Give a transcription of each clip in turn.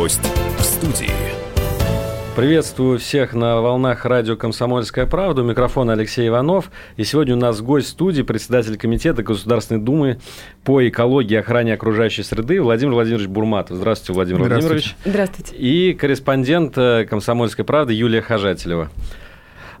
Гость в студии. Приветствую всех на волнах радио «Комсомольская правда». У микрофона Алексей Иванов. И сегодня у нас гость студии, председатель Комитета Государственной Думы по экологии и охране окружающей среды Владимир Владимирович Бурматов. Здравствуйте, Владимир Здравствуйте. Владимирович. Здравствуйте. И корреспондент э, «Комсомольской правды» Юлия Хожателева.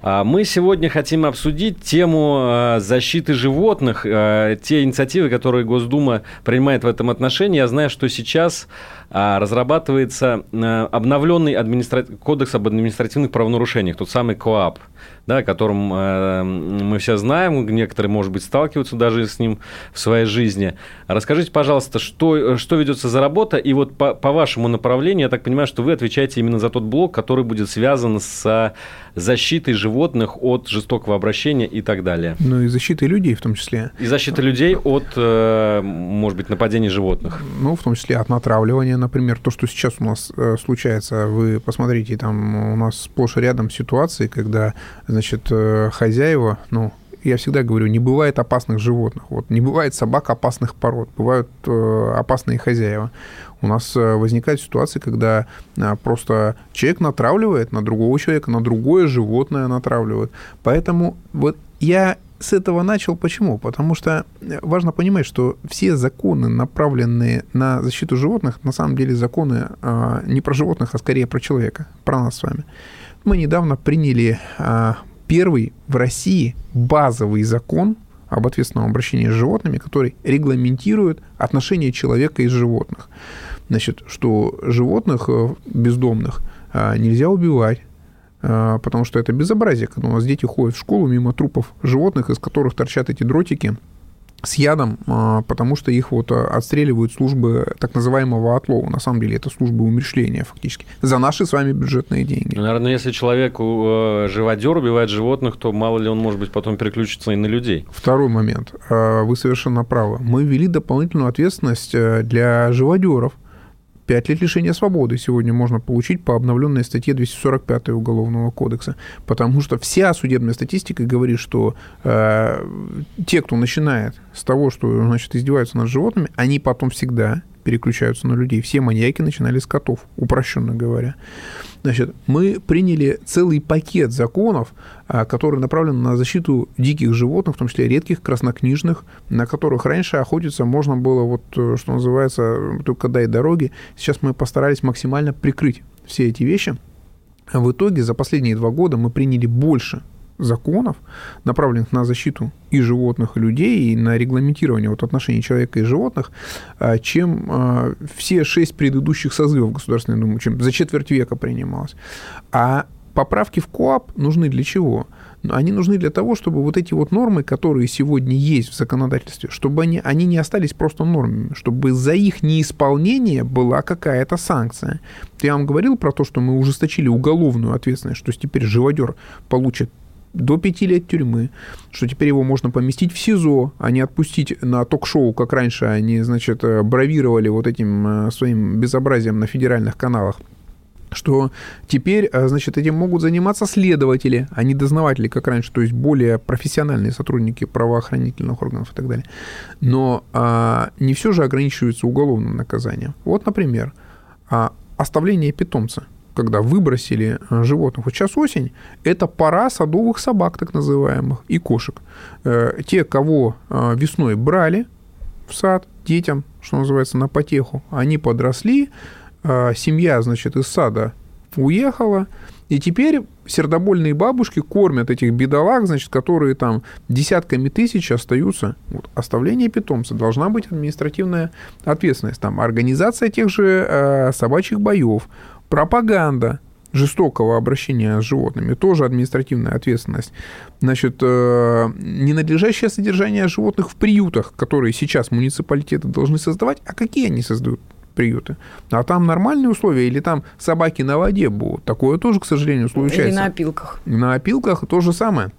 А Мы сегодня хотим обсудить тему э, защиты животных, э, те инициативы, которые Госдума принимает в этом отношении. Я знаю, что сейчас разрабатывается э, обновленный администра... кодекс об административных правонарушениях, тот самый КОАП, да, о котором э, мы все знаем, некоторые, может быть, сталкиваются даже с ним в своей жизни. Расскажите, пожалуйста, что, что ведется за работа, и вот по, по вашему направлению, я так понимаю, что вы отвечаете именно за тот блок, который будет связан с защитой животных от жестокого обращения и так далее. Ну и защитой людей в том числе. И защита людей от, э, может быть, нападений животных. Ну, в том числе от натравливания, например, то, что сейчас у нас э, случается. Вы посмотрите, там у нас сплошь и рядом ситуации, когда, значит, э, хозяева, ну, я всегда говорю, не бывает опасных животных. Вот не бывает собак опасных пород, бывают э, опасные хозяева. У нас возникает ситуация, когда просто человек натравливает на другого человека, на другое животное натравливает. Поэтому вот я с этого начал. Почему? Потому что важно понимать, что все законы, направленные на защиту животных, на самом деле законы э, не про животных, а скорее про человека, про нас с вами. Мы недавно приняли э, первый в России базовый закон об ответственном обращении с животными, который регламентирует отношения человека и животных. Значит, что животных бездомных нельзя убивать, потому что это безобразие, когда у нас дети ходят в школу мимо трупов животных, из которых торчат эти дротики с ядом, потому что их вот отстреливают службы так называемого отлова. На самом деле это службы умершления фактически. За наши с вами бюджетные деньги. Ну, наверное, если человек живодер убивает животных, то мало ли он, может быть, потом переключится и на людей. Второй момент. Вы совершенно правы. Мы ввели дополнительную ответственность для живодеров. 5 лет лишения свободы сегодня можно получить по обновленной статье 245 Уголовного кодекса, потому что вся судебная статистика говорит, что э, те, кто начинает с того, что значит, издеваются над животными, они потом всегда переключаются на людей. Все маньяки начинали с котов, упрощенно говоря. Значит, мы приняли целый пакет законов, который направлен на защиту диких животных, в том числе редких, краснокнижных, на которых раньше охотиться можно было, вот, что называется, только дай дороги. Сейчас мы постарались максимально прикрыть все эти вещи. В итоге за последние два года мы приняли больше законов, направленных на защиту и животных, и людей, и на регламентирование вот отношений человека и животных, чем все шесть предыдущих созывов Государственной Думы, чем за четверть века принималось. А поправки в КОАП нужны для чего? Они нужны для того, чтобы вот эти вот нормы, которые сегодня есть в законодательстве, чтобы они, они не остались просто нормами, чтобы за их неисполнение была какая-то санкция. Я вам говорил про то, что мы ужесточили уголовную ответственность, что теперь живодер получит до пяти лет тюрьмы, что теперь его можно поместить в СИЗО, а не отпустить на ток-шоу, как раньше они, значит, бравировали вот этим своим безобразием на федеральных каналах что теперь, значит, этим могут заниматься следователи, а не дознаватели, как раньше, то есть более профессиональные сотрудники правоохранительных органов и так далее. Но а, не все же ограничивается уголовным наказанием. Вот, например, а, оставление питомца когда выбросили животных. Вот сейчас осень, это пора садовых собак, так называемых, и кошек. Те, кого весной брали в сад детям, что называется, на потеху, они подросли, семья, значит, из сада уехала, и теперь сердобольные бабушки кормят этих бедолаг, значит, которые там десятками тысяч остаются. Вот, оставление питомца должна быть административная ответственность. Там организация тех же э, собачьих боев, пропаганда. жестокого обращения с животными, тоже административная ответственность. Значит, э, ненадлежащее содержание животных в приютах, которые сейчас муниципалитеты должны создавать, а какие они создают? приюты. А там нормальные условия, или там собаки на воде будут. Такое тоже, к сожалению, случается. Или на опилках. На опилках то же самое.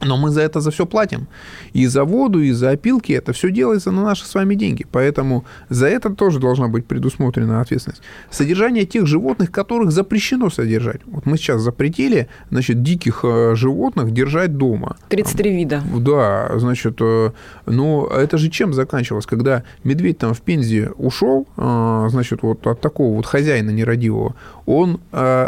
Но мы за это за все платим. И за воду, и за опилки это все делается на наши с вами деньги. Поэтому за это тоже должна быть предусмотрена ответственность. Содержание тех животных, которых запрещено содержать. Вот мы сейчас запретили, значит, диких э, животных держать дома. 33 вида. Да, значит, но это же чем заканчивалось? Когда медведь там в Пензе ушел, э, значит, вот от такого вот хозяина нерадивого, он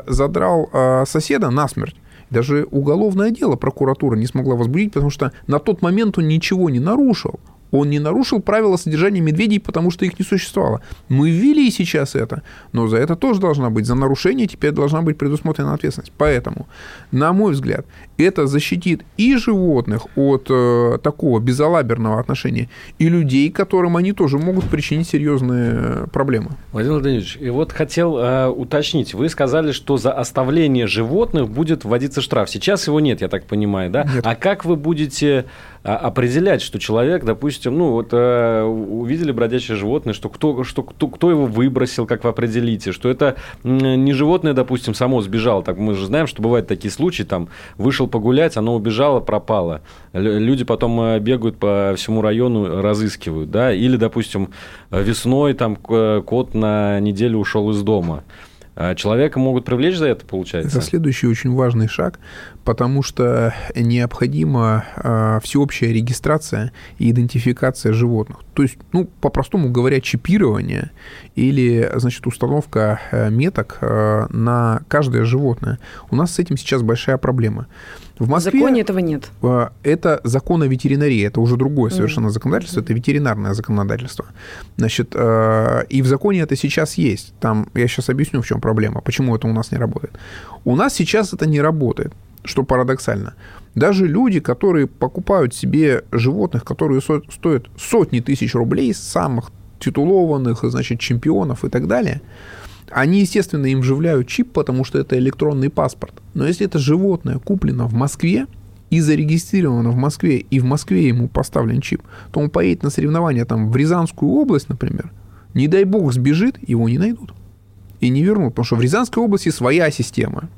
задрал соседа насмерть. Даже уголовное дело прокуратура не смогла возбудить, потому что на тот момент он ничего не нарушил. Он не нарушил правила содержания медведей, потому что их не существовало. Мы ввели сейчас это, но за это тоже должна быть, за нарушение теперь должна быть предусмотрена ответственность. Поэтому, на мой взгляд, это защитит и животных от э, такого безалаберного отношения, и людей, которым они тоже могут причинить серьезные э, проблемы. Владимир Владимирович, и вот хотел э, уточнить, вы сказали, что за оставление животных будет вводиться штраф. Сейчас его нет, я так понимаю, да? Нет. А как вы будете определять, что человек, допустим, ну вот э, увидели бродячее животное, что кто, что кто, кто его выбросил, как вы определите, что это не животное, допустим, само сбежало, так мы же знаем, что бывают такие случаи, там вышел погулять, оно убежало, пропало, люди потом э, бегают по всему району, разыскивают, да, или, допустим, весной там кот на неделю ушел из дома. А человека могут привлечь за это, получается? Это следующий очень важный шаг, потому что необходима э, всеобщая регистрация и идентификация животных. То есть, ну, по-простому говоря, чипирование или, значит, установка э, меток э, на каждое животное. У нас с этим сейчас большая проблема. В Москве... В законе этого нет. Э, это закон о ветеринарии, это уже другое совершенно mm. законодательство, это ветеринарное законодательство. Значит, э, и в законе это сейчас есть. Там, я сейчас объясню, в чем проблема, почему это у нас не работает. У нас сейчас это не работает, что парадоксально. Даже люди, которые покупают себе животных, которые стоят сотни тысяч рублей, самых титулованных, значит, чемпионов и так далее, они, естественно, им вживляют чип, потому что это электронный паспорт. Но если это животное куплено в Москве и зарегистрировано в Москве, и в Москве ему поставлен чип, то он поедет на соревнования там в Рязанскую область, например, не дай бог сбежит, его не найдут. И не вернут, потому что в Рязанской области своя система.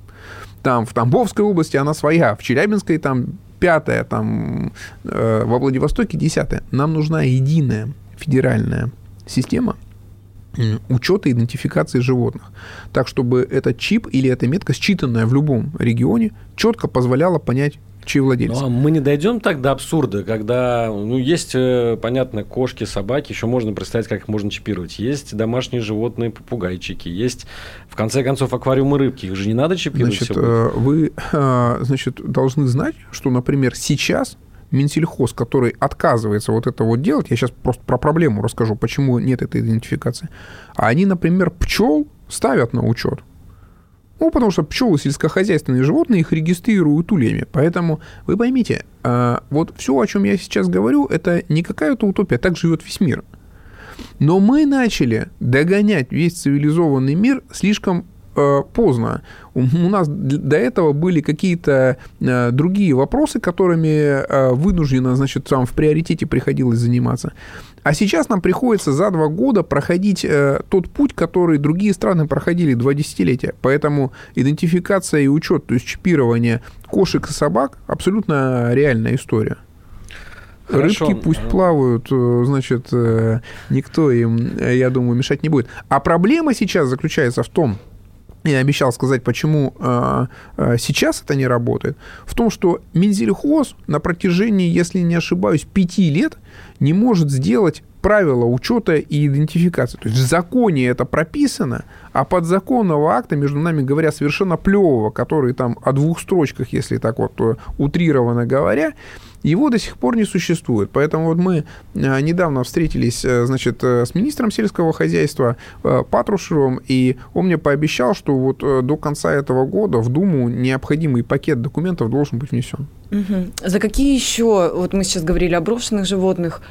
Там в Тамбовской области она своя, в Челябинской там пятая, там э, во Владивостоке десятая. Нам нужна единая федеральная система, учета идентификации животных. Так, чтобы этот чип или эта метка, считанная в любом регионе, четко позволяла понять, чьи владельцы. Ну, а мы не дойдем так до абсурда, когда, ну, есть, э, понятно, кошки, собаки, еще можно представить, как их можно чипировать. Есть домашние животные, попугайчики, есть, в конце концов, аквариумы рыбки, их же не надо чипировать. Значит, э, вы, э, значит, должны знать, что, например, сейчас Минсельхоз, который отказывается вот это вот делать, я сейчас просто про проблему расскажу, почему нет этой идентификации, а они, например, пчел ставят на учет. Ну, потому что пчелы сельскохозяйственные животные, их регистрируют ульями. Поэтому вы поймите, а, вот все, о чем я сейчас говорю, это не какая-то утопия, так живет весь мир. Но мы начали догонять весь цивилизованный мир слишком Э, поздно. У нас до этого были какие-то э, другие вопросы, которыми э, вынужденно, значит, там в приоритете приходилось заниматься. А сейчас нам приходится за два года проходить тот путь, который другие страны проходили два десятилетия. Поэтому идентификация и учет, то есть чипирование кошек и собак абсолютно реальная история. Хорошо. Рыбки пусть плавают, значит, никто им, я думаю, мешать не будет. А проблема сейчас заключается в том, я обещал сказать, почему э, э, сейчас это не работает, в том, что Минзельхоз на протяжении, если не ошибаюсь, пяти лет не может сделать правила учета и идентификации. То есть в законе это прописано, а подзаконного акта, между нами говоря, совершенно плевого, который там о двух строчках, если так вот э, утрированно говоря, его до сих пор не существует. Поэтому вот мы э, недавно встретились, э, значит, э, с министром сельского хозяйства Патрушевым, и он мне пообещал, что вот до конца этого года в Думу необходимый пакет документов должен быть внесен. Угу. За какие еще, вот мы сейчас говорили о брошенных животных,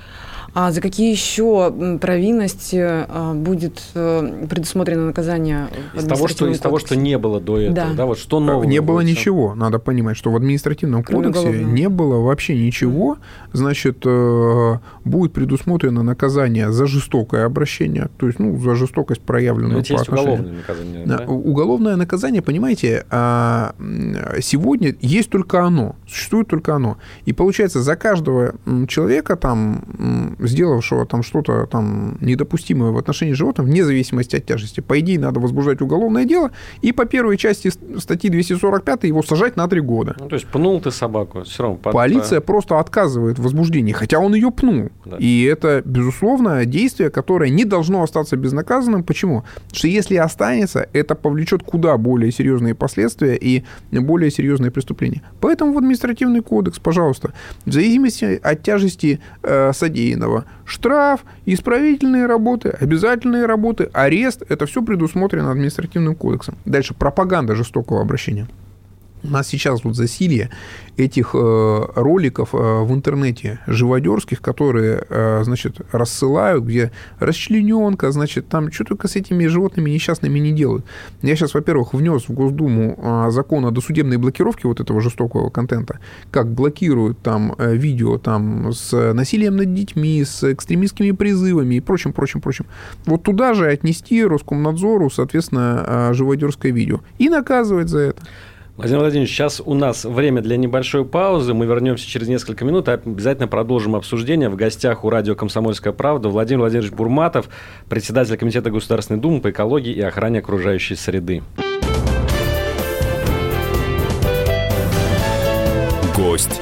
А за какие еще провинности а, будет э, предусмотрено наказание? Из того, что, из того, что не было до этого, да, да вот что нового? Не было ничего. Надо понимать, что в административном Кроме кодексе уголовного. не было вообще ничего. Значит, э, будет предусмотрено наказание за жестокое обращение, то есть, ну, за жестокость проявленную Но по есть отношению. уголовное наказание. Да? Уголовное наказание, понимаете, а, сегодня есть только оно, существует только оно. И получается, за каждого человека, там, сделавшего там что-то там недопустимое в отношении животных, вне зависимости от тяжести, по идее, надо возбуждать уголовное дело, и по первой части статьи 245 его сажать на три года. Ну, то есть пнул ты собаку, все равно. Под... Полиция просто отказывает в возбуждении, хотя он ее пнул. Да. И это, безусловно, действие, которое не должно остаться безнаказанным. Почему? Потому что если останется, это повлечет куда более серьезные последствия и более серьезные преступления. Поэтому в административный кодекс, пожалуйста, в зависимости от тяжести э, содеянного, штраф, исправительные работы, обязательные работы, арест, это все предусмотрено административным кодексом. Дальше пропаганда жестокого обращения. У нас сейчас вот засилье этих э, роликов э, в интернете живодерских, которые, э, значит, рассылают, где расчлененка, значит, там что только с этими животными несчастными не делают. Я сейчас, во-первых, внес в Госдуму закон о досудебной блокировке вот этого жестокого контента, как блокируют там видео там с насилием над детьми, с экстремистскими призывами и прочим, прочим, прочим. Вот туда же отнести Роскомнадзору, соответственно, живодерское видео и наказывать за это. Владимир Владимирович, сейчас у нас время для небольшой паузы. Мы вернемся через несколько минут и обязательно продолжим обсуждение. В гостях у радио «Комсомольская правда» Владимир Владимирович Бурматов, председатель Комитета Государственной Думы по экологии и охране окружающей среды. Гость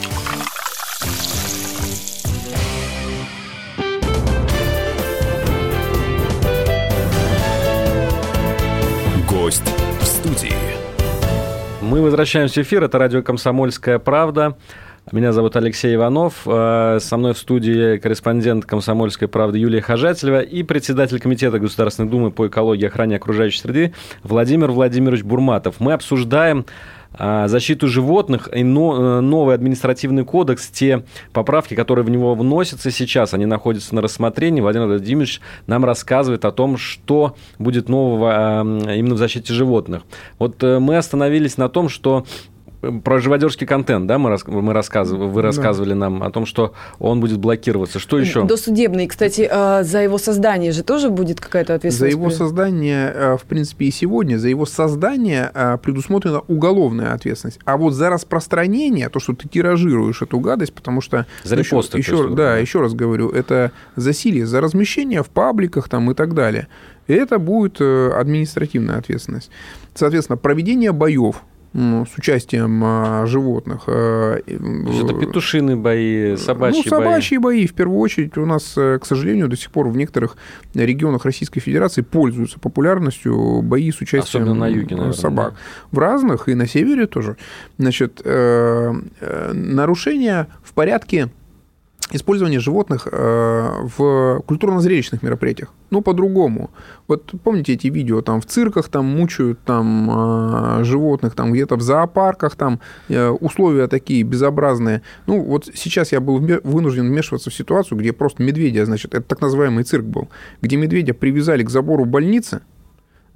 Мы возвращаемся в эфир. Это радио «Комсомольская правда». Меня зовут Алексей Иванов. Э, со мной в студии корреспондент «Комсомольской правды» Юлия Хожателева и председатель Комитета Государственной Думы по экологии и охране окружающей среды Владимир Владимирович Бурматов. Мы обсуждаем защиту животных и э, новый административный кодекс, те поправки, которые в него вносятся сейчас, они находятся на рассмотрении. Владимир Владимирович нам рассказывает о том, что будет нового именно в защите животных. Вот мы остановились на том, что про живодерский контент, да, мы, мы рассказывали, вы рассказывали да. нам о том, что он будет блокироваться. Что еще? Досудебный, кстати, а, за его создание же тоже будет какая-то ответственность? За его создание, а, в принципе, и сегодня, за его создание а, предусмотрена уголовная ответственность. А вот за распространение, то, что ты тиражируешь эту гадость, потому что... За репосты. Еще, еще, да, еще раз говорю, это засилие, за размещение в пабликах там и так далее. И это будет э, административная ответственность. Соответственно, проведение боев ну, с участием а, животных. А, это петушиные бои, собачьи бои. Ну, собачьи бои. бои. В первую очередь у нас, э, к сожалению, до сих пор в некоторых регионах Российской Федерации пользуются популярностью бои с участием Особенно на юге, наверное, собак. Да. В разных, и на севере тоже. Значит, э, э, нарушения в порядке использование животных э, в культурно-зрелищных мероприятиях. Ну, по-другому. Вот помните эти видео, там в цирках там мучают там э, животных, там где-то в зоопарках, там э, условия такие безобразные. Ну, вот сейчас я был вынужден вмешиваться в ситуацию, где просто медведя, значит, это так называемый цирк был, где медведя привязали к забору больницы,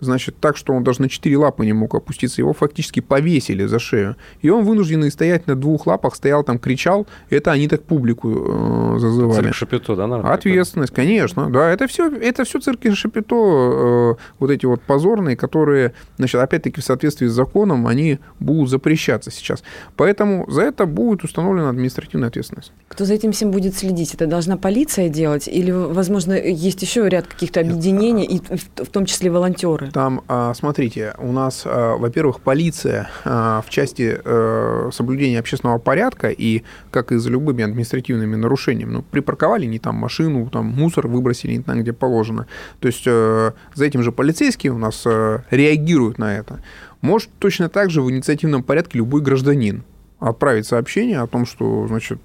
значит, так, что он даже на четыре лапы не мог опуститься. Его фактически повесили за шею. И он вынужденный стоять на двух лапах, стоял там, кричал. Это они так публику э, зазывали. Цирк Шапито, да, наверное? Ответственность, конечно. Да, это все, это все цирки Шапито, э, вот эти вот позорные, которые, значит, опять-таки в соответствии с законом, они будут запрещаться сейчас. Поэтому за это будет установлена административная ответственность. Кто за этим всем будет следить? Это должна полиция делать? Или, возможно, есть еще ряд каких-то объединений, и в том числе волонтеры? Там, а, смотрите, у нас, а, во-первых, полиция а, в части э, соблюдения общественного порядка и, как и за любыми административными нарушениями, ну, припарковали не там машину, там мусор выбросили не там, где положено. То есть э, за этим же полицейские у нас э, реагируют на это. Может точно так же в инициативном порядке любой гражданин отправить сообщение о том, что, значит,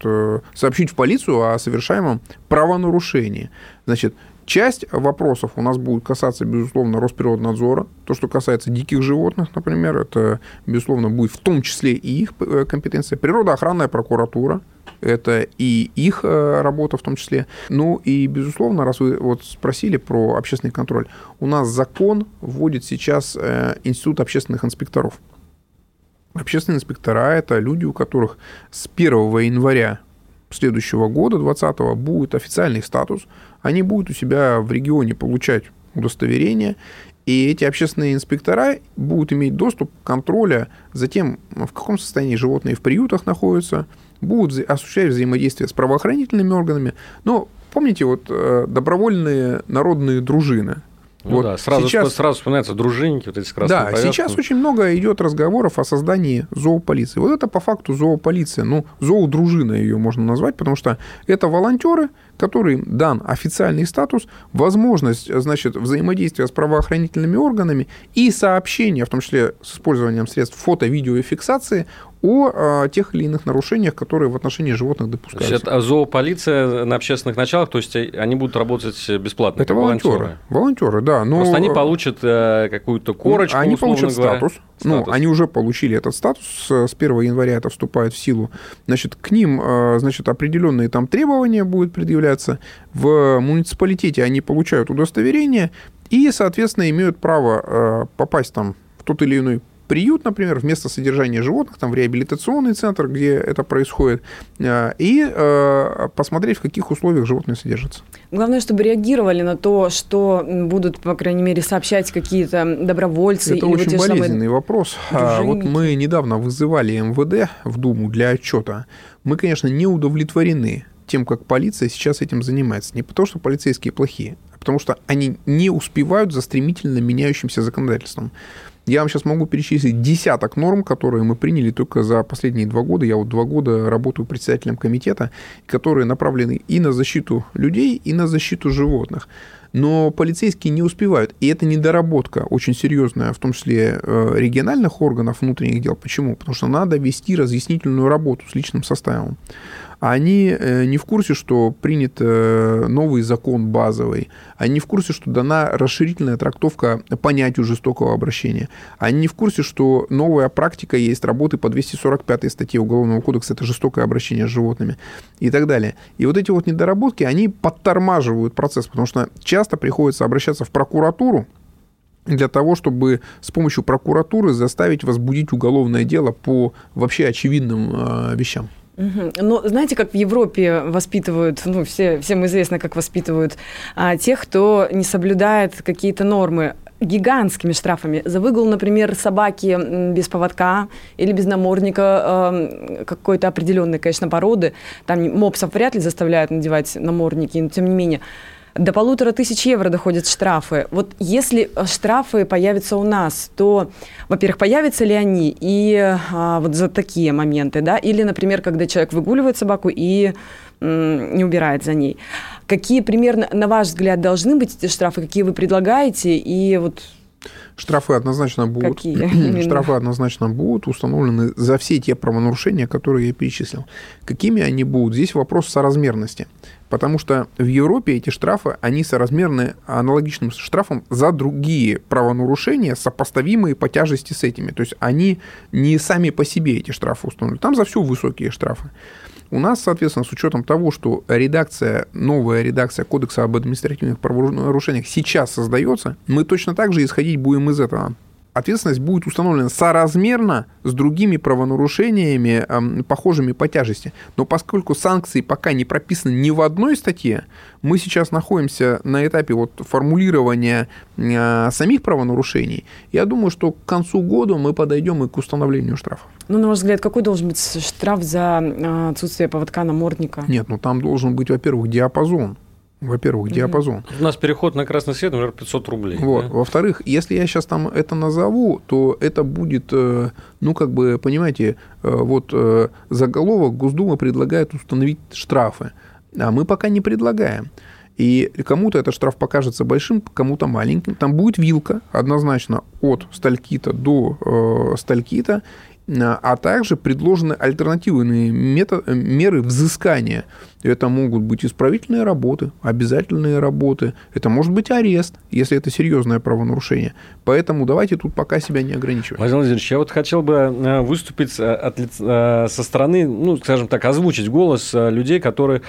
сообщить в полицию о совершаемом правонарушении. Значит, Часть вопросов у нас будет касаться, безусловно, Росприроднадзора. То, что касается диких животных, например, это, безусловно, будет в том числе и их э, компетенция. Природоохранная прокуратура, это и их э, работа в том числе. Ну и, безусловно, раз вы вот спросили про общественный контроль, у нас закон вводит сейчас э, Институт общественных инспекторов. Общественные инспектора – это люди, у которых с 1 января следующего года, 2020, будет официальный статус, они будут у себя в регионе получать удостоверение, и эти общественные инспектора будут иметь доступ к контролю за тем, в каком состоянии животные в приютах находятся, будут осуществлять взаимодействие с правоохранительными органами. Но помните, вот э, добровольные народные дружины – ну вот да, сразу, сейчас... сразу вспоминаются дружинники, вот эти с Да, повязками. сейчас очень много идет разговоров о создании зоополиции. Вот это по факту зоополиция, ну, зоодружина ее можно назвать, потому что это волонтеры, которым дан официальный статус, возможность, значит, взаимодействия с правоохранительными органами и сообщения, в том числе с использованием средств фото-видео и фиксации о а, тех или иных нарушениях, которые в отношении животных допускаются. То есть это зоополиция на общественных началах, то есть они будут работать бесплатно? Это волонтеры. Волонтеры, да. Но... Просто они получат э, какую-то корочку, Они получат говоря. статус. Ну, они уже получили этот статус, с 1 января это вступает в силу. Значит, к ним, э, значит, определенные там требования будут предъявляться. В муниципалитете они получают удостоверение и, соответственно, имеют право э, попасть там в тот или иной приют, например, вместо содержания животных, там в реабилитационный центр, где это происходит, э, и э, посмотреть, в каких условиях животные содержатся. Главное, чтобы реагировали на то, что будут, по крайней мере, сообщать какие-то добровольцы. Это очень вот болезненный вопрос. А, вот мы недавно вызывали МВД в Думу для отчета. Мы, конечно, не удовлетворены тем, как полиция сейчас этим занимается. Не потому, что полицейские плохие, а потому что они не успевают за стремительно меняющимся законодательством. Я вам сейчас могу перечислить десяток норм, которые мы приняли только за последние два года. Я вот два года работаю председателем комитета, которые направлены и на защиту людей, и на защиту животных. Но полицейские не успевают. И это недоработка очень серьезная, в том числе э, региональных органов внутренних дел. Почему? Потому что надо вести разъяснительную работу с личным составом они э, не в курсе, что принят э, новый закон базовый, они не в курсе, что дана расширительная трактовка понятию жестокого обращения, они не в курсе, что новая практика есть работы по 245 статье Уголовного кодекса, это жестокое обращение с животными и так далее. И вот эти вот недоработки, они подтормаживают процесс, потому что часто приходится обращаться в прокуратуру, для того, чтобы с помощью прокуратуры заставить возбудить уголовное дело по вообще очевидным э, вещам. Но знаете, как в Европе воспитывают, ну, все, всем известно, как воспитывают а, тех, кто не соблюдает какие-то нормы гигантскими штрафами. За выгул, например, собаки без поводка или без намордника э, какой-то определенной, конечно, породы. Там мопсов вряд ли заставляют надевать намордники, но тем не менее. До полутора тысяч евро доходят штрафы. Вот если штрафы появятся у нас, то, во-первых, появятся ли они и а, вот за такие моменты, да, или, например, когда человек выгуливает собаку и не убирает за ней. Какие примерно, на ваш взгляд, должны быть эти штрафы, какие вы предлагаете, и вот Штрафы однозначно будут. Какие? Штрафы однозначно будут установлены за все те правонарушения, которые я перечислил. Какими они будут? Здесь вопрос соразмерности. Потому что в Европе эти штрафы, они соразмерны аналогичным штрафам за другие правонарушения, сопоставимые по тяжести с этими. То есть они не сами по себе эти штрафы установлены. Там за все высокие штрафы. У нас, соответственно, с учетом того, что редакция, новая редакция Кодекса об административных правонарушениях сейчас создается, мы точно так же исходить будем из этого ответственность будет установлена соразмерно с другими правонарушениями, э, похожими по тяжести. Но поскольку санкции пока не прописаны ни в одной статье, мы сейчас находимся на этапе вот формулирования э, самих правонарушений. Я думаю, что к концу года мы подойдем и к установлению штрафа. Ну, на ваш взгляд, какой должен быть штраф за э, отсутствие поводка намордника? Нет, ну там должен быть, во-первых, диапазон Во-первых, диапазон. У нас переход на красный свет, например, 500 рублей. Вот. да? Во-вторых, если я сейчас там это назову, то это будет, э, ну, как бы, понимаете, э, вот э, заголовок Госдума предлагает установить штрафы, а мы пока не предлагаем. И кому-то этот штраф покажется большим, кому-то маленьким. Там будет вилка однозначно от сталькита до э, сталькита, а также предложены альтернативные метод, меры взыскания. Это могут быть исправительные работы, обязательные работы, это может быть арест, если это серьезное правонарушение. Поэтому давайте тут пока себя не ограничивать. Владимир Владимирович, я вот хотел бы э, выступить от, со стороны, ну, скажем так, озвучить голос э, людей, которые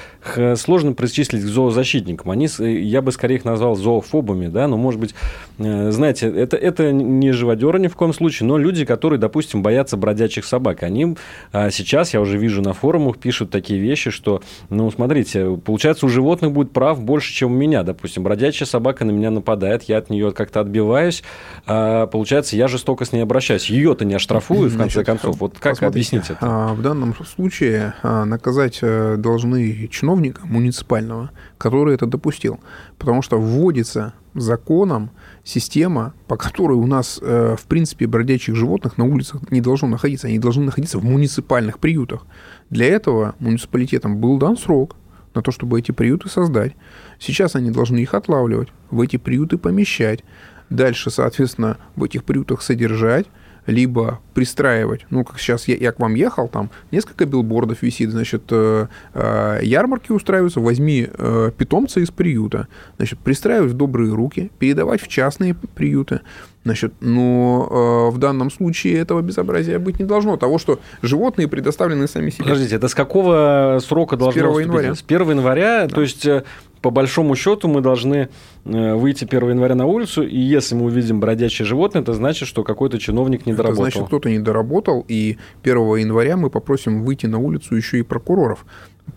сложно причислить к зоозащитникам. Они, я бы скорее их назвал зоофобами, да, но, может быть, э, знаете, это, это не живодеры ни в коем случае, но люди, которые, допустим, боятся бродячих собак. Они сейчас, я уже вижу на форумах, пишут такие вещи, что ну, смотрите, получается, у животных будет прав больше, чем у меня. Допустим, бродячая собака на меня нападает, я от нее как-то отбиваюсь. А, получается, я жестоко с ней обращаюсь. Ее-то не оштрафую, в конце Значит, концов. Вот как объяснить это? А, в данном случае а, наказать э, должны чиновника муниципального, который это допустил. Потому что вводится законом система, по которой у нас, э, в принципе, бродячих животных на улицах не должно находиться. Они должны находиться в муниципальных приютах. Для этого муниципалитетам был дан срок на то, чтобы эти приюты создать. Сейчас они должны их отлавливать, в эти приюты помещать. Дальше, соответственно, в этих приютах содержать, либо пристраивать. Ну, как сейчас я, я к вам ехал, там несколько билбордов висит, значит, э, э, ярмарки устраиваются, возьми э, питомца из приюта, значит, пристраивать в добрые руки, передавать в частные приюты. Значит, но э, в данном случае этого безобразия быть не должно. Того, что животные предоставлены сами себе. Подождите, это с какого срока должно С 1 января. С 1 января, да. то есть э, по большому счету мы должны э, выйти 1 января на улицу, и если мы увидим бродячее животное, это значит, что какой-то чиновник не доработал. Это значит, кто-то не доработал, и 1 января мы попросим выйти на улицу еще и прокуроров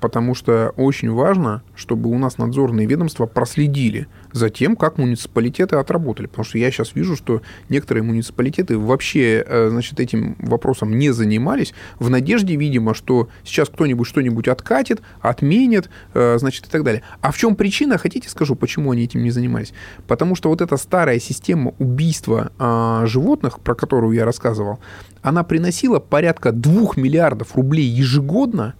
потому что очень важно, чтобы у нас надзорные ведомства проследили за тем, как муниципалитеты отработали. Потому что я сейчас вижу, что некоторые муниципалитеты вообще э, значит, этим вопросом не занимались, в надежде, видимо, что сейчас кто-нибудь что-нибудь откатит, отменит, э, значит, и так далее. А в чем причина, хотите скажу, почему они этим не занимались? Потому что вот эта старая система убийства а, животных, про которую я рассказывал, она приносила порядка 2 миллиардов рублей ежегодно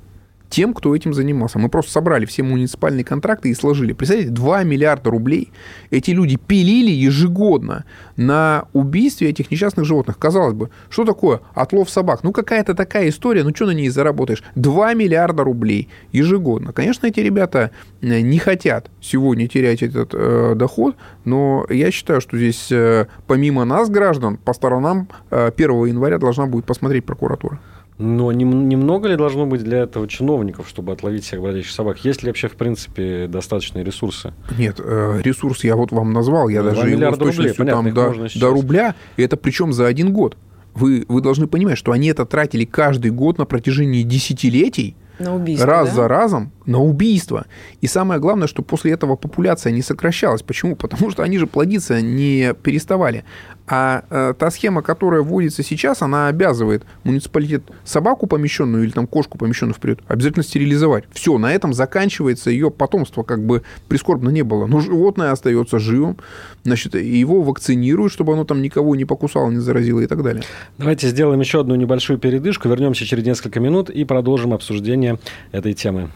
тем, кто этим занимался. Мы просто собрали все муниципальные контракты и сложили. Представляете, 2 миллиарда рублей эти люди пилили ежегодно на убийстве этих несчастных животных. Казалось бы, что такое отлов собак? Ну, какая-то такая история, ну, что на ней заработаешь? 2 миллиарда рублей ежегодно. Конечно, эти ребята э, не хотят сегодня терять этот э, доход, но я считаю, что здесь э, помимо нас, граждан, по сторонам э, 1 января должна будет посмотреть прокуратура. Но немного ли должно быть для этого чиновников, чтобы отловить всех бродячих собак? Есть ли вообще, в принципе, достаточные ресурсы? Нет, э, ресурс я вот вам назвал, я ну, даже его с точностью рублей, там до, до рубля, и это причем за один год. Вы, вы должны понимать, что они это тратили каждый год на протяжении десятилетий, на убийство, раз да? за разом на убийство. И самое главное, что после этого популяция не сокращалась. Почему? Потому что они же плодиться не переставали. А э, та схема, которая вводится сейчас, она обязывает муниципалитет собаку помещенную или там кошку помещенную вперед обязательно стерилизовать. Все, на этом заканчивается ее потомство, как бы прискорбно не было. Но животное остается живым, значит, его вакцинируют, чтобы оно там никого не покусало, не заразило и так далее. Давайте сделаем еще одну небольшую передышку, вернемся через несколько минут и продолжим обсуждение этой темы.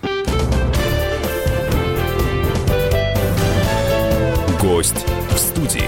Гость в студии.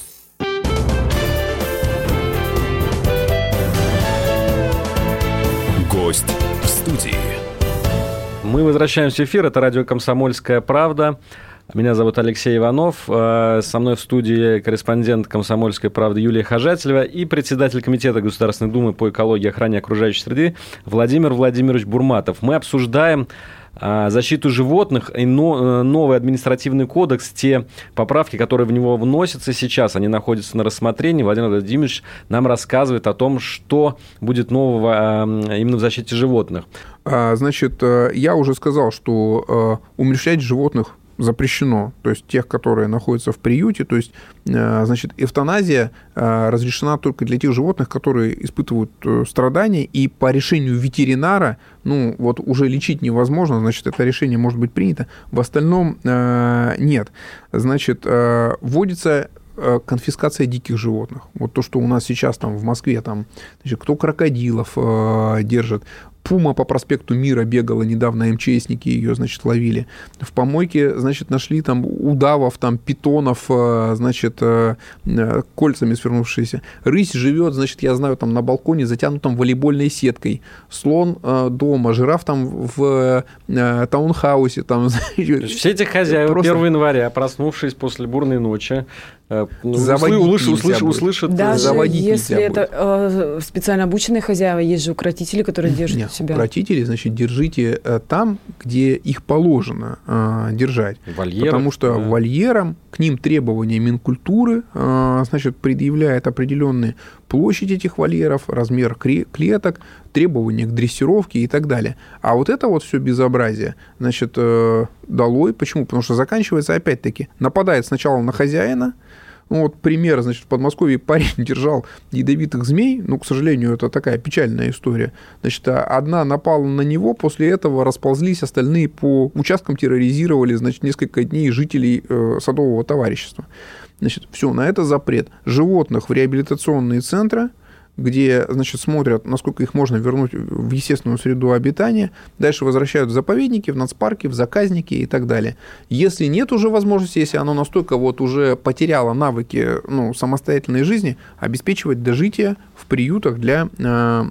Гость в студии. Мы возвращаемся в эфир. Это радио «Комсомольская правда». Меня зовут Алексей Иванов. Э, со мной в студии корреспондент «Комсомольской правды» Юлия Хожателева и председатель Комитета Государственной Думы по экологии и охране окружающей среды Владимир Владимирович Бурматов. Мы обсуждаем защиту животных и но, новый административный кодекс, те поправки, которые в него вносятся сейчас, они находятся на рассмотрении. Владимир Владимирович нам рассказывает о том, что будет нового именно в защите животных. Значит, я уже сказал, что умерщвлять животных запрещено, то есть тех, которые находятся в приюте, то есть, э, значит, эвтаназия э, разрешена только для тех животных, которые испытывают э, страдания, и по решению ветеринара, ну, вот уже лечить невозможно, значит, это решение может быть принято, в остальном нет. Значит, вводится конфискация диких животных. Вот то, что у нас сейчас там в Москве, там, значит, кто крокодилов э, держит, Пума по проспекту Мира бегала недавно, МЧСники ее, значит, ловили. В помойке, значит, нашли там удавов, там питонов, э, значит, э, э, кольцами свернувшиеся. Рысь живет, значит, я знаю, там на балконе, затянутом волейбольной сеткой. Слон дома, жираф там в таунхаусе. Там, Все эти хозяева просто... 1 января, проснувшись после бурной ночи, заводить услышь, услышь, услышат, Даже заводить если это э, специально обученные хозяева, есть же укротители, которые держат Нет, себя. Укротители, значит, держите э, там, где их положено э, держать. Вольеров, Потому что да. вольерам, к ним требования Минкультуры, э, значит, предъявляет определенные площадь этих вольеров, размер клеток, требования к дрессировке и так далее. А вот это вот все безобразие, значит, э, долой. Почему? Потому что заканчивается опять-таки, нападает сначала на хозяина, ну, вот пример, значит, в Подмосковье парень держал ядовитых змей, ну, к сожалению, это такая печальная история. Значит, а одна напала на него, после этого расползлись остальные по участкам, терроризировали, значит, несколько дней жителей э, садового товарищества. Значит, все, на это запрет. Животных в реабилитационные центры – где, значит, смотрят, насколько их можно вернуть в естественную среду обитания, дальше возвращают в заповедники, в нацпарки, в заказники и так далее. Если нет уже возможности, если оно настолько вот уже потеряло навыки ну, самостоятельной жизни, обеспечивать дожитие в приютах для э,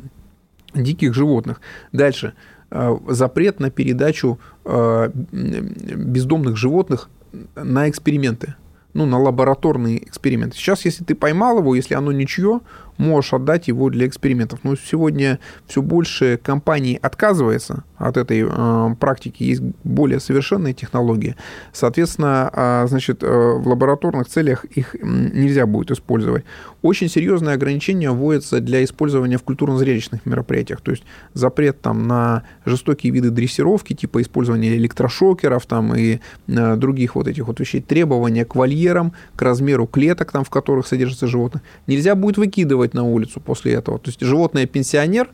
диких животных. Дальше. Э, запрет на передачу э, бездомных животных на эксперименты ну, на лабораторные эксперименты. Сейчас, если ты поймал его, если оно ничье, можешь отдать его для экспериментов. Но сегодня все больше компаний отказывается от этой э, практики, есть более совершенные технологии. Соответственно, э, значит, э, в лабораторных целях их нельзя будет использовать. Очень серьезные ограничения вводятся для использования в культурно-зрелищных мероприятиях. То есть запрет там, на жестокие виды дрессировки, типа использования электрошокеров там, и э, других вот этих вот вещей, требования к вольерам, к размеру клеток, там, в которых содержатся животные. Нельзя будет выкидывать на улицу после этого. То есть животное-пенсионер,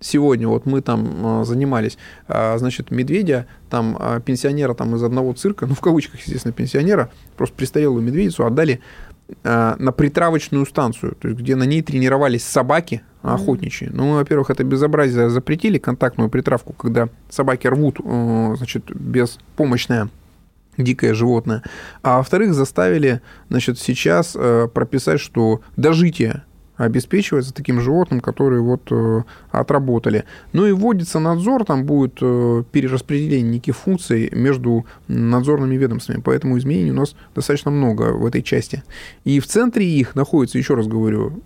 сегодня вот мы там а, занимались, а, значит, медведя, там а, пенсионера там из одного цирка, ну, в кавычках, естественно, пенсионера, просто престарелую медведицу отдали на притравочную станцию, то есть где на ней тренировались собаки охотничьи. Ну, во-первых, это безобразие запретили, контактную притравку, когда собаки рвут, значит, беспомощное дикое животное. А во-вторых, заставили, значит, сейчас прописать, что дожитие обеспечивается таким животным, которые вот э, отработали. Ну и вводится надзор, там будет э, перераспределение неких функций между надзорными ведомствами, поэтому изменений у нас достаточно много в этой части. И в центре их находится, еще раз говорю,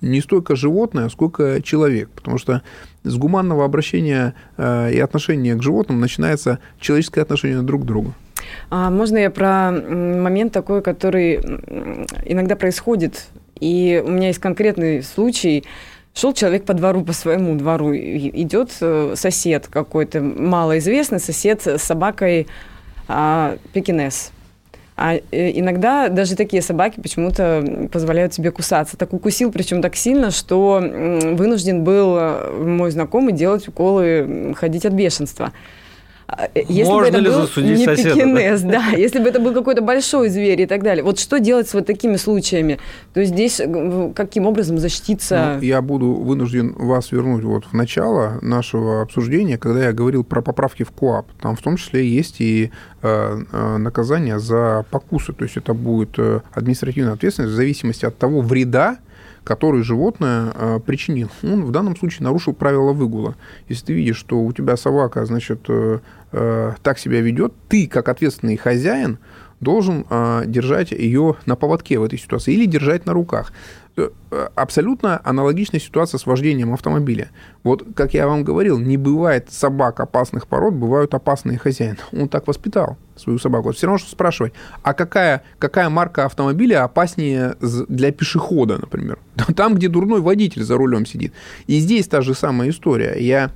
не столько животное, сколько человек, потому что с гуманного обращения э, и отношения к животным начинается человеческое отношение друг к другу. А можно я про момент такой, который иногда происходит и у меня есть конкретный случай. Шел человек по двору, по своему двору, идет э, сосед какой-то, малоизвестный сосед с собакой а, пекинес. А э, иногда даже такие собаки почему-то позволяют себе кусаться. Так укусил, причем так сильно, что вынужден был э, мой знакомый делать уколы, ходить от бешенства. А, если Можно бы это ли был засудить не соседа, пекинес, да? да, если бы это был какой-то большой зверь и так далее. Вот что делать с вот такими случаями? То есть здесь э, каким образом защититься? Ну, я буду вынужден вас вернуть вот в начало нашего обсуждения, когда я говорил про поправки в КОАП. Там в том числе есть и э, э наказание за покусы. То есть это будет административная ответственность в зависимости от того вреда, который животное э, причинил. Он в данном случае нарушил правила выгула. Если ты видишь, что у тебя собака, значит, э, э, так себя ведет, ты, как ответственный хозяин, должен э, держать ее на поводке в этой ситуации или держать на руках. Э, абсолютно аналогичная ситуация с вождением автомобиля. Вот, как я вам говорил, не бывает собак опасных пород, бывают опасные хозяины. Он так воспитал свою собаку. Вот все равно, что спрашивать, а какая, какая марка автомобиля опаснее для пешехода, например? Там, где дурной водитель за рулем сидит. И здесь та же самая история. Я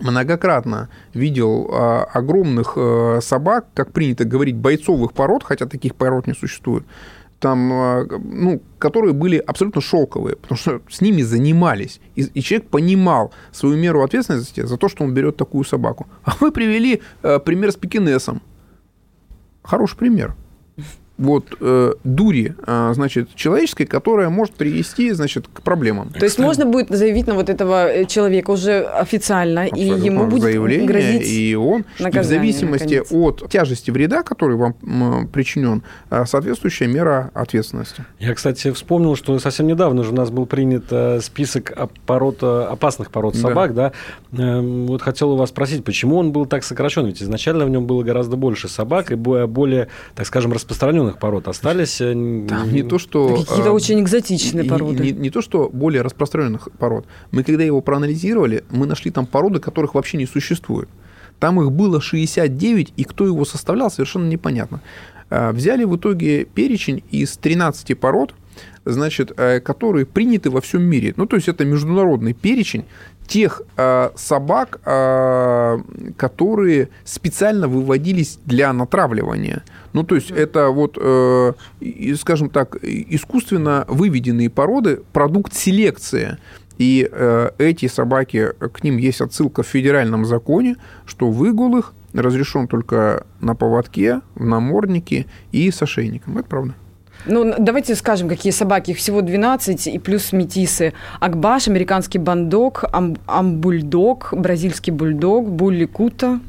многократно видел э, огромных э, собак, как принято говорить, бойцовых пород, хотя таких пород не существует, там, э, ну, которые были абсолютно шелковые, потому что с ними занимались. И, и человек понимал свою меру ответственности за то, что он берет такую собаку. А вы привели э, пример с пекинесом. Хороший пример вот э, дури, э, значит, человеческой, которая может привести, значит, к проблемам. То есть можно будет заявить на вот этого э, человека уже официально, Абсолютно. и ему будет Заявление, грозить и он, и в зависимости наконец. от тяжести вреда, который вам причинен, э, соответствующая мера ответственности. Я, кстати, вспомнил, что совсем недавно же у нас был принят э, список пород, опасных пород собак, да. да? Эм, вот хотел у вас спросить, почему он был так сокращен? Ведь изначально в нем было гораздо больше собак и более, так скажем, распространенных пород остались. Э, Там не то, что... Какие-то а, очень экзотичные породы. Не, не, не то, что более распространенных пород. Мы когда его проанализировали, мы нашли там породы, которых вообще не существует. Там их было 69, и кто его составлял, совершенно непонятно. А, взяли в итоге перечень из 13 пород, значит, э, которые приняты во всем мире. Ну, то есть это международный перечень тех э, собак, э, которые специально выводились для натравливания. Ну, то есть это вот, э, скажем так, искусственно выведенные породы, продукт селекции. И э, эти собаки, к ним есть отсылка в федеральном законе, что выгул их разрешен только на поводке, в наморднике и с ошейником. Это правда. Ну, давайте скажем, какие собаки. Их всего 12, и плюс метисы. Акбаш, американский бандок, ам, амбульдог, бразильский бульдог, булли кута,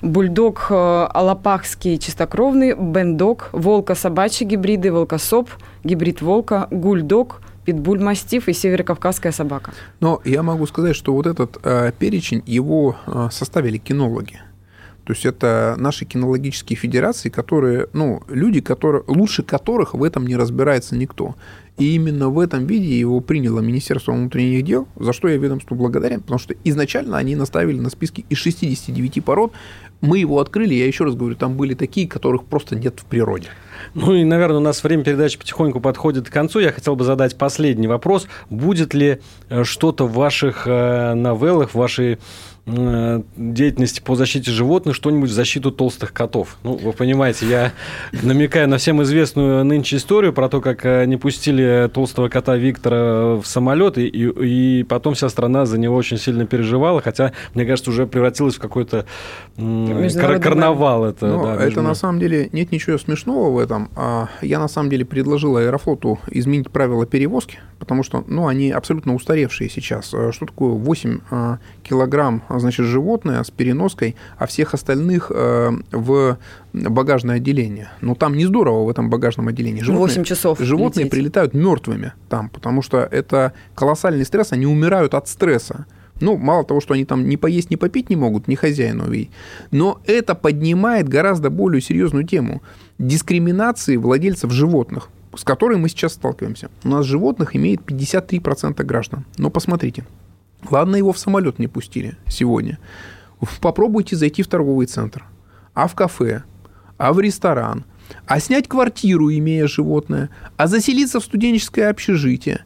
бульдог э, алапахский чистокровный, бендок, волка-собачьи гибриды, волкосоп, гибрид волка, гульдог, питбуль-мастиф и северокавказская собака. Но я могу сказать, что вот этот э, перечень, его э, составили кинологи. То есть это наши кинологические федерации, которые, ну, люди, которые, лучше которых в этом не разбирается никто. И именно в этом виде его приняло Министерство внутренних дел, за что я ведомству благодарен, потому что изначально они наставили на списке из 69 пород. Мы его открыли, я еще раз говорю, там были такие, которых просто нет в природе. Ну и, наверное, у нас время передачи потихоньку подходит к концу. Я хотел бы задать последний вопрос. Будет ли э, что-то в ваших э, новеллах, в вашей деятельности по защите животных что-нибудь в защиту толстых котов. Ну, вы понимаете, я намекаю на всем известную нынче историю про то, как э, не пустили толстого кота Виктора в самолет, и, и, и потом вся страна за него очень сильно переживала, хотя, мне кажется, уже превратилось в какой-то кар- карнавал. Это, Но да, это на самом деле нет ничего смешного в этом. А я на самом деле предложил Аэрофлоту изменить правила перевозки, потому что ну, они абсолютно устаревшие сейчас. Э, что такое 8 килограмм значит, животное с переноской, а всех остальных э, в багажное отделение. Но там не здорово в этом багажном отделении. Животные, 8 часов Животные лететь. прилетают мертвыми там, потому что это колоссальный стресс, они умирают от стресса. Ну, мало того, что они там не поесть, не попить не могут, не хозяина увидеть. Но это поднимает гораздо более серьезную тему дискриминации владельцев животных, с которой мы сейчас сталкиваемся. У нас животных имеет 53% граждан. Но посмотрите, Ладно, его в самолет не пустили сегодня. Попробуйте зайти в торговый центр, а в кафе, а в ресторан, а снять квартиру, имея животное, а заселиться в студенческое общежитие.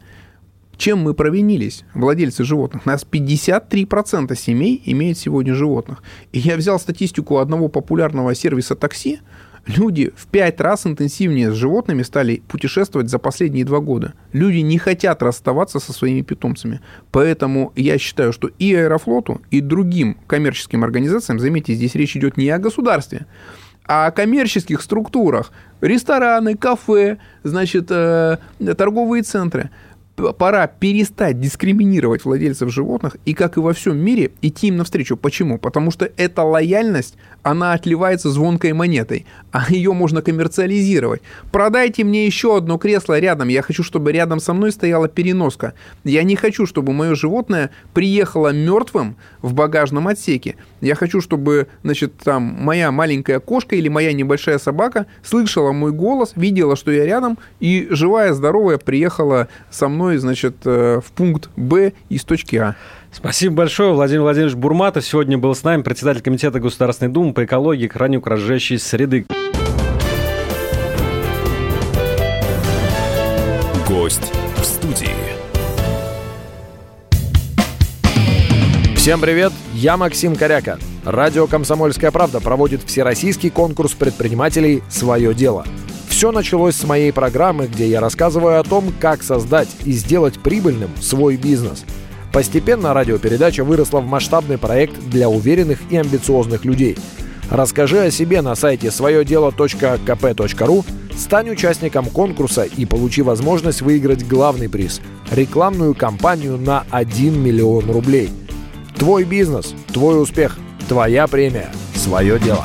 Чем мы провинились, владельцы животных? У нас 53% семей имеют сегодня животных. И я взял статистику одного популярного сервиса такси, Люди в пять раз интенсивнее с животными стали путешествовать за последние два года. Люди не хотят расставаться со своими питомцами. Поэтому я считаю, что и Аэрофлоту, и другим коммерческим организациям, заметьте, здесь речь идет не о государстве, а о коммерческих структурах. Рестораны, кафе, значит, э, торговые центры – пора перестать дискриминировать владельцев животных и, как и во всем мире, идти им навстречу. Почему? Потому что эта лояльность, она отливается звонкой монетой, а ее можно коммерциализировать. Продайте мне еще одно кресло рядом, я хочу, чтобы рядом со мной стояла переноска. Я не хочу, чтобы мое животное приехало мертвым в багажном отсеке. Я хочу, чтобы, значит, там моя маленькая кошка или моя небольшая собака слышала мой голос, видела, что я рядом, и живая, здоровая приехала со мной, значит, э, в пункт Б из точки А. Спасибо большое. Владимир Владимирович Бурматов сегодня был с нами, председатель Комитета Государственной Думы по экологии и охране окружающей среды. Гость в студии. Всем привет, я Максим Коряка. Радио «Комсомольская правда» проводит всероссийский конкурс предпринимателей «Свое дело». Все началось с моей программы, где я рассказываю о том, как создать и сделать прибыльным свой бизнес. Постепенно радиопередача выросла в масштабный проект для уверенных и амбициозных людей. Расскажи о себе на сайте своедело.кп.ру, стань участником конкурса и получи возможность выиграть главный приз – рекламную кампанию на 1 миллион рублей. Твой бизнес, твой успех, твоя премия, свое дело.